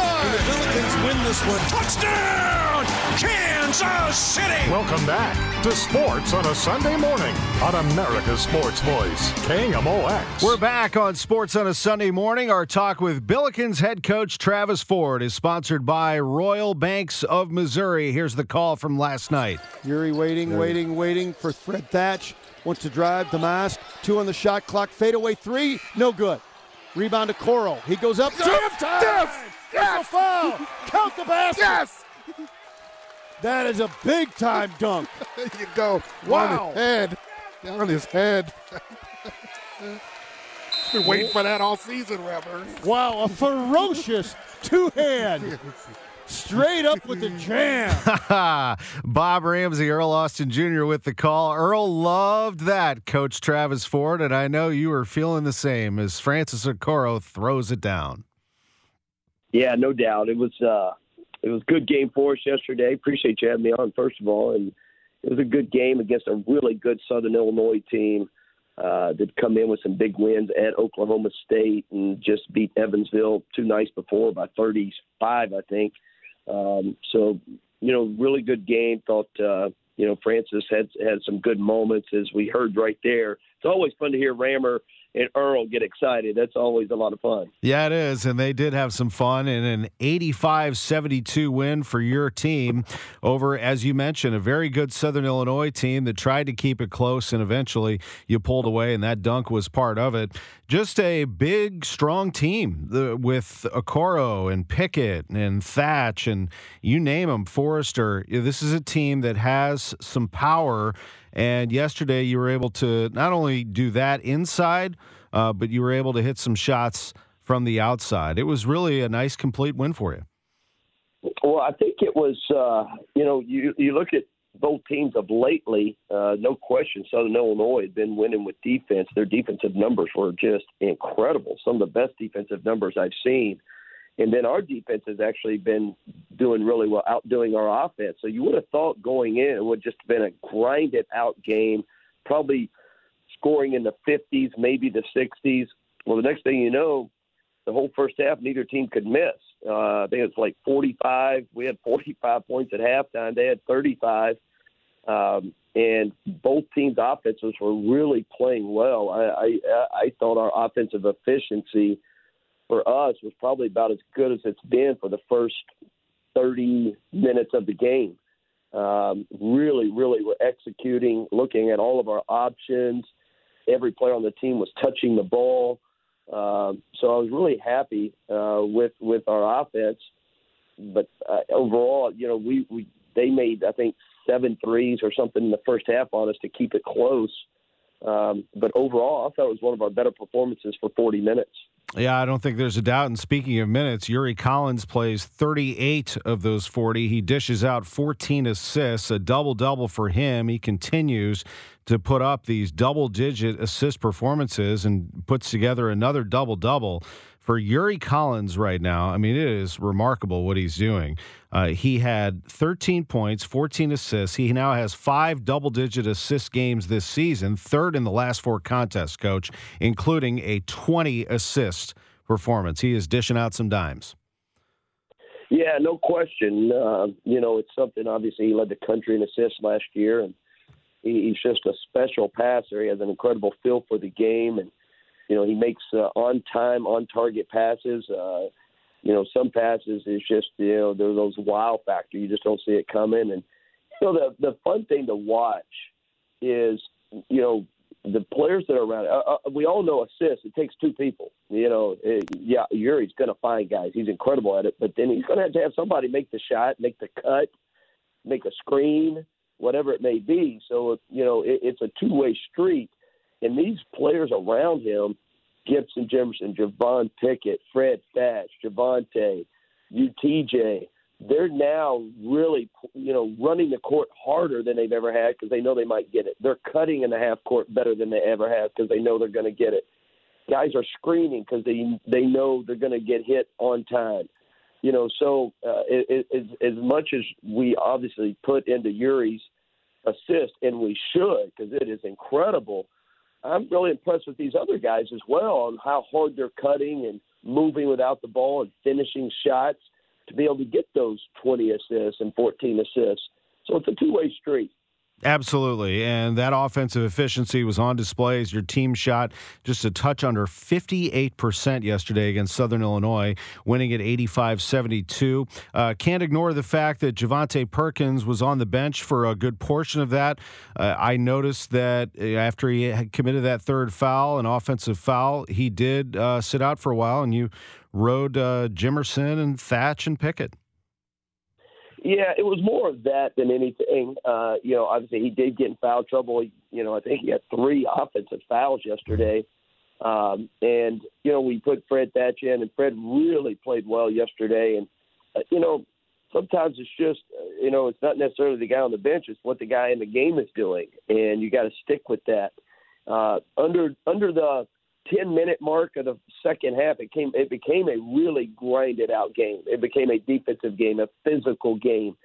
And the Billikens win this one. Touchdown, Kansas City. Welcome back to Sports on a Sunday morning on America's Sports Voice, KMOX. We're back on Sports on a Sunday morning. Our talk with Billikens head coach Travis Ford is sponsored by Royal Banks of Missouri. Here's the call from last night. Yuri waiting, waiting, waiting for Fred Thatch. Wants to drive the mask. Two on the shot clock. Fade away three. No good. Rebound to Coral. He goes up. Yes! Yes! Yes! foul. Count the basket. Yes! That is a big time dunk. There you go. Wow. On his head. On his head. Been waiting for that all season, Reverend. Wow, a ferocious two hand. Straight up with the jam. Bob Ramsey, Earl Austin Jr. with the call. Earl loved that, Coach Travis Ford, and I know you were feeling the same as Francis Okoro throws it down. Yeah, no doubt. It was uh, it was a good game for us yesterday. Appreciate you having me on, first of all, and it was a good game against a really good Southern Illinois team uh, that come in with some big wins at Oklahoma State and just beat Evansville two nights before by 35, I think. Um, so, you know, really good game. Thought, uh, you know, Francis had had some good moments as we heard right there. It's always fun to hear Rammer and Earl get excited. That's always a lot of fun. Yeah, it is. And they did have some fun in an 85 72 win for your team over, as you mentioned, a very good Southern Illinois team that tried to keep it close and eventually you pulled away, and that dunk was part of it. Just a big, strong team with Okoro and Pickett and Thatch and you name them, Forrester. This is a team that has some power. And yesterday, you were able to not only do that inside, uh, but you were able to hit some shots from the outside. It was really a nice, complete win for you. Well, I think it was, uh, you know, you, you look at both teams of lately, uh, no question, Southern Illinois had been winning with defense. Their defensive numbers were just incredible. Some of the best defensive numbers I've seen. And then our defense has actually been doing really well, outdoing our offense. So you would have thought going in it would just have been a grinded out game, probably scoring in the 50s, maybe the 60s. Well, the next thing you know, the whole first half, neither team could miss. Uh, I think it's like 45. We had 45 points at halftime. They had 35. Um, and both teams' offenses were really playing well. I, I, I thought our offensive efficiency – for us was probably about as good as it's been for the first 30 minutes of the game. Um, really, really were executing, looking at all of our options. Every player on the team was touching the ball. Um, so I was really happy uh, with with our offense. But uh, overall, you know, we, we they made I think seven threes or something in the first half on us to keep it close. Um, but overall, I thought it was one of our better performances for 40 minutes. Yeah, I don't think there's a doubt. And speaking of minutes, Yuri Collins plays 38 of those 40. He dishes out 14 assists, a double double for him. He continues to put up these double digit assist performances and puts together another double double for Yuri Collins right now, I mean, it is remarkable what he's doing. Uh, he had 13 points, 14 assists. He now has five double digit assist games this season, third in the last four contests, coach, including a 20 assist performance. He is dishing out some dimes. Yeah, no question. Uh, you know, it's something, obviously, he led the country in assists last year, and he, he's just a special passer. He has an incredible feel for the game, and you know, he makes uh, on time, on target passes. Uh, you know, some passes is just you know there's those wow factor. You just don't see it coming. And you know, the the fun thing to watch is you know the players that are around. Uh, uh, we all know assists. It takes two people. You know, it, yeah, Yuri's going to find guys. He's incredible at it, but then he's going to have to have somebody make the shot, make the cut, make a screen, whatever it may be. So you know, it, it's a two-way street, and these players around him, Gibson, Jimerson, Javon Pickett, Fred Thatch, Javonte, UTJ they're now really, you know, running the court harder than they've ever had because they know they might get it. They're cutting in the half court better than they ever have because they know they're going to get it. Guys are screening because they they know they're going to get hit on time. You know, so uh, it, it, as much as we obviously put into Yuri's assist, and we should because it is incredible. I'm really impressed with these other guys as well on how hard they're cutting and moving without the ball and finishing shots to be able to get those 20 assists and 14 assists. So it's a two way street. Absolutely. And that offensive efficiency was on display as your team shot just a touch under 58% yesterday against Southern Illinois, winning at 85 72. Uh, can't ignore the fact that Javonte Perkins was on the bench for a good portion of that. Uh, I noticed that uh, after he had committed that third foul, an offensive foul, he did uh, sit out for a while, and you rode uh, Jimerson and Thatch and Pickett. Yeah, it was more of that than anything. Uh, you know, obviously he did get in foul trouble. You know, I think he had three offensive fouls yesterday. Um, and, you know, we put Fred Thatch in, and Fred really played well yesterday. And, uh, you know, sometimes it's just, uh, you know, it's not necessarily the guy on the bench, it's what the guy in the game is doing. And you got to stick with that. Uh, under under the 10 minute mark of the second half, it came it became a really grinded out game. It became a defensive game, a physical game.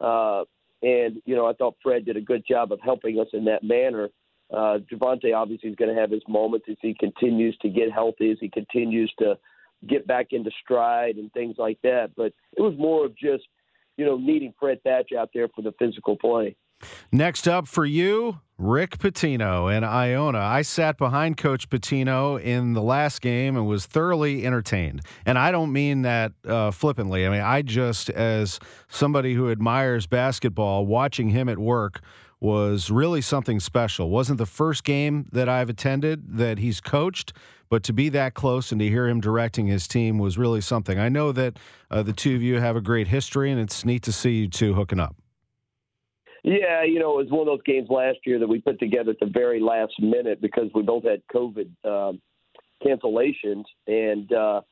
Uh, and, you know, I thought Fred did a good job of helping us in that manner. Uh, Javonte obviously is going to have his moments as he continues to get healthy, as he continues to get back into stride and things like that. But it was more of just, you know, needing Fred Thatch out there for the physical play. Next up for you, Rick Pitino and Iona. I sat behind Coach Pitino in the last game and was thoroughly entertained. And I don't mean that uh, flippantly. I mean, I just, as somebody who admires basketball, watching him at work was really something special. Wasn't the first game that I've attended that he's coached, but to be that close and to hear him directing his team was really something. I know that uh, the two of you have a great history, and it's neat to see you two hooking up. Yeah, you know, it was one of those games last year that we put together at the very last minute because we both had COVID um, cancellations, and uh,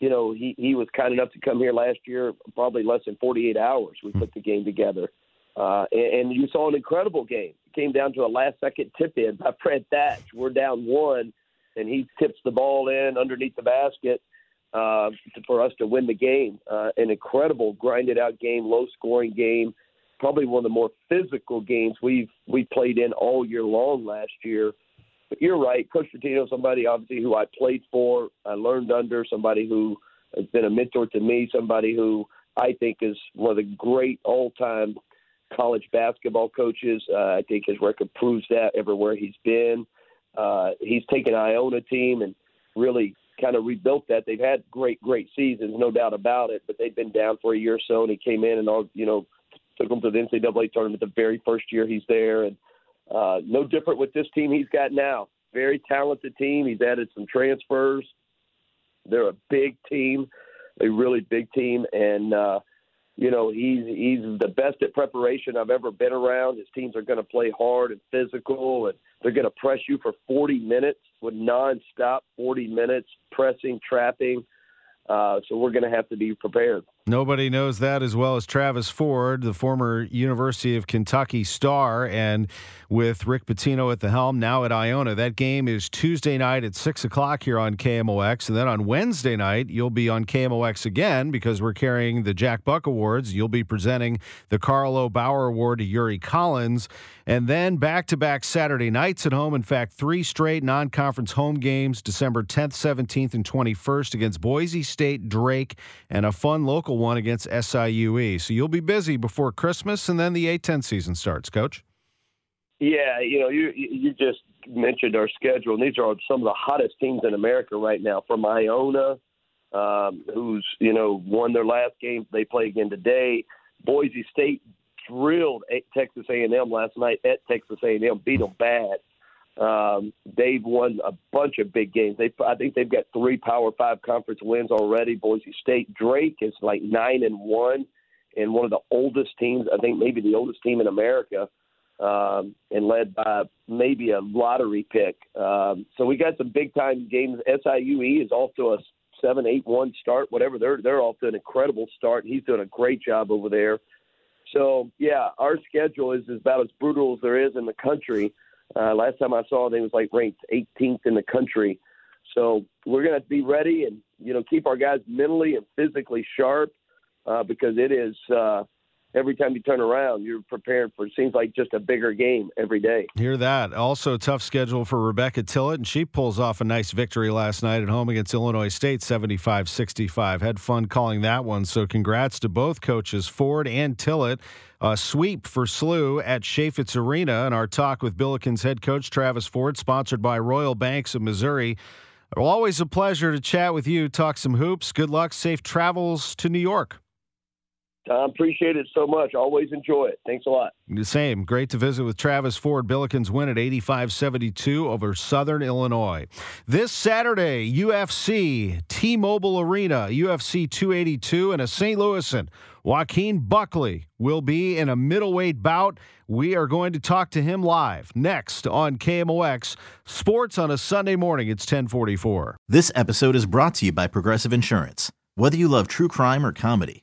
you know, he he was kind enough to come here last year, probably less than 48 hours. We put the game together, uh, and, and you saw an incredible game. It came down to a last second tip in by Fred Thatch. We're down one, and he tips the ball in underneath the basket. Uh, for us to win the game, uh, an incredible grinded out game, low scoring game probably one of the more physical games we've we played in all year long last year. But you're right, Coach Pitino, somebody obviously who I played for, I learned under, somebody who has been a mentor to me, somebody who I think is one of the great all-time college basketball coaches. Uh, I think his record proves that everywhere he's been. Uh, he's taken Iona team and really kind of rebuilt that. They've had great, great seasons, no doubt about it, but they've been down for a year or so, and he came in and all, you know, took him to the NCAA tournament the very first year he's there, and uh, no different with this team he's got now. Very talented team. He's added some transfers. They're a big team, a really big team, and uh, you know he's he's the best at preparation I've ever been around. His teams are going to play hard and physical, and they're going to press you for 40 minutes with nonstop 40 minutes pressing, trapping. Uh, so we're going to have to be prepared. Nobody knows that as well as Travis Ford, the former University of Kentucky star, and with Rick Pitino at the helm, now at Iona. That game is Tuesday night at 6 o'clock here on KMOX. And then on Wednesday night, you'll be on KMOX again because we're carrying the Jack Buck Awards. You'll be presenting the Carlo Bauer Award to Yuri Collins. And then back to back Saturday nights at home. In fact, three straight non conference home games December 10th, 17th, and 21st against Boise State, Drake, and a fun local one against SIUE. So you'll be busy before Christmas and then the A10 season starts, Coach. Yeah, you know, you you just mentioned our schedule, and these are some of the hottest teams in America right now. From Iona, um, who's you know won their last game, they play again today. Boise State drilled Texas A&M last night at Texas A&M, beat them bad. Um, they've won a bunch of big games. They, I think they've got three Power Five conference wins already. Boise State, Drake is like nine and one, and one of the oldest teams. I think maybe the oldest team in America, um, and led by maybe a lottery pick. Um, so we got some big time games. SIUE is also a seven, eight, one start, whatever. They're they're off to an incredible start. He's doing a great job over there. So yeah, our schedule is about as brutal as there is in the country. Uh, last time I saw, they was like ranked 18th in the country. So we're going to be ready and you know keep our guys mentally and physically sharp uh, because it is uh, every time you turn around, you're prepared for it seems like just a bigger game every day. Hear that. Also, tough schedule for Rebecca Tillett, and she pulls off a nice victory last night at home against Illinois State 75 65. Had fun calling that one. So, congrats to both coaches, Ford and Tillett. A sweep for SLU at Chaifetz Arena. And our talk with Billikens head coach Travis Ford, sponsored by Royal Banks of Missouri. Always a pleasure to chat with you, talk some hoops. Good luck, safe travels to New York. I appreciate it so much. Always enjoy it. Thanks a lot. The same. Great to visit with Travis Ford. Billikens win at 85 72 over Southern Illinois. This Saturday, UFC, T Mobile Arena, UFC 282, and a St. Louisan. Joaquin Buckley will be in a middleweight bout. We are going to talk to him live next on KMOX Sports on a Sunday morning. It's 1044. This episode is brought to you by Progressive Insurance. Whether you love true crime or comedy,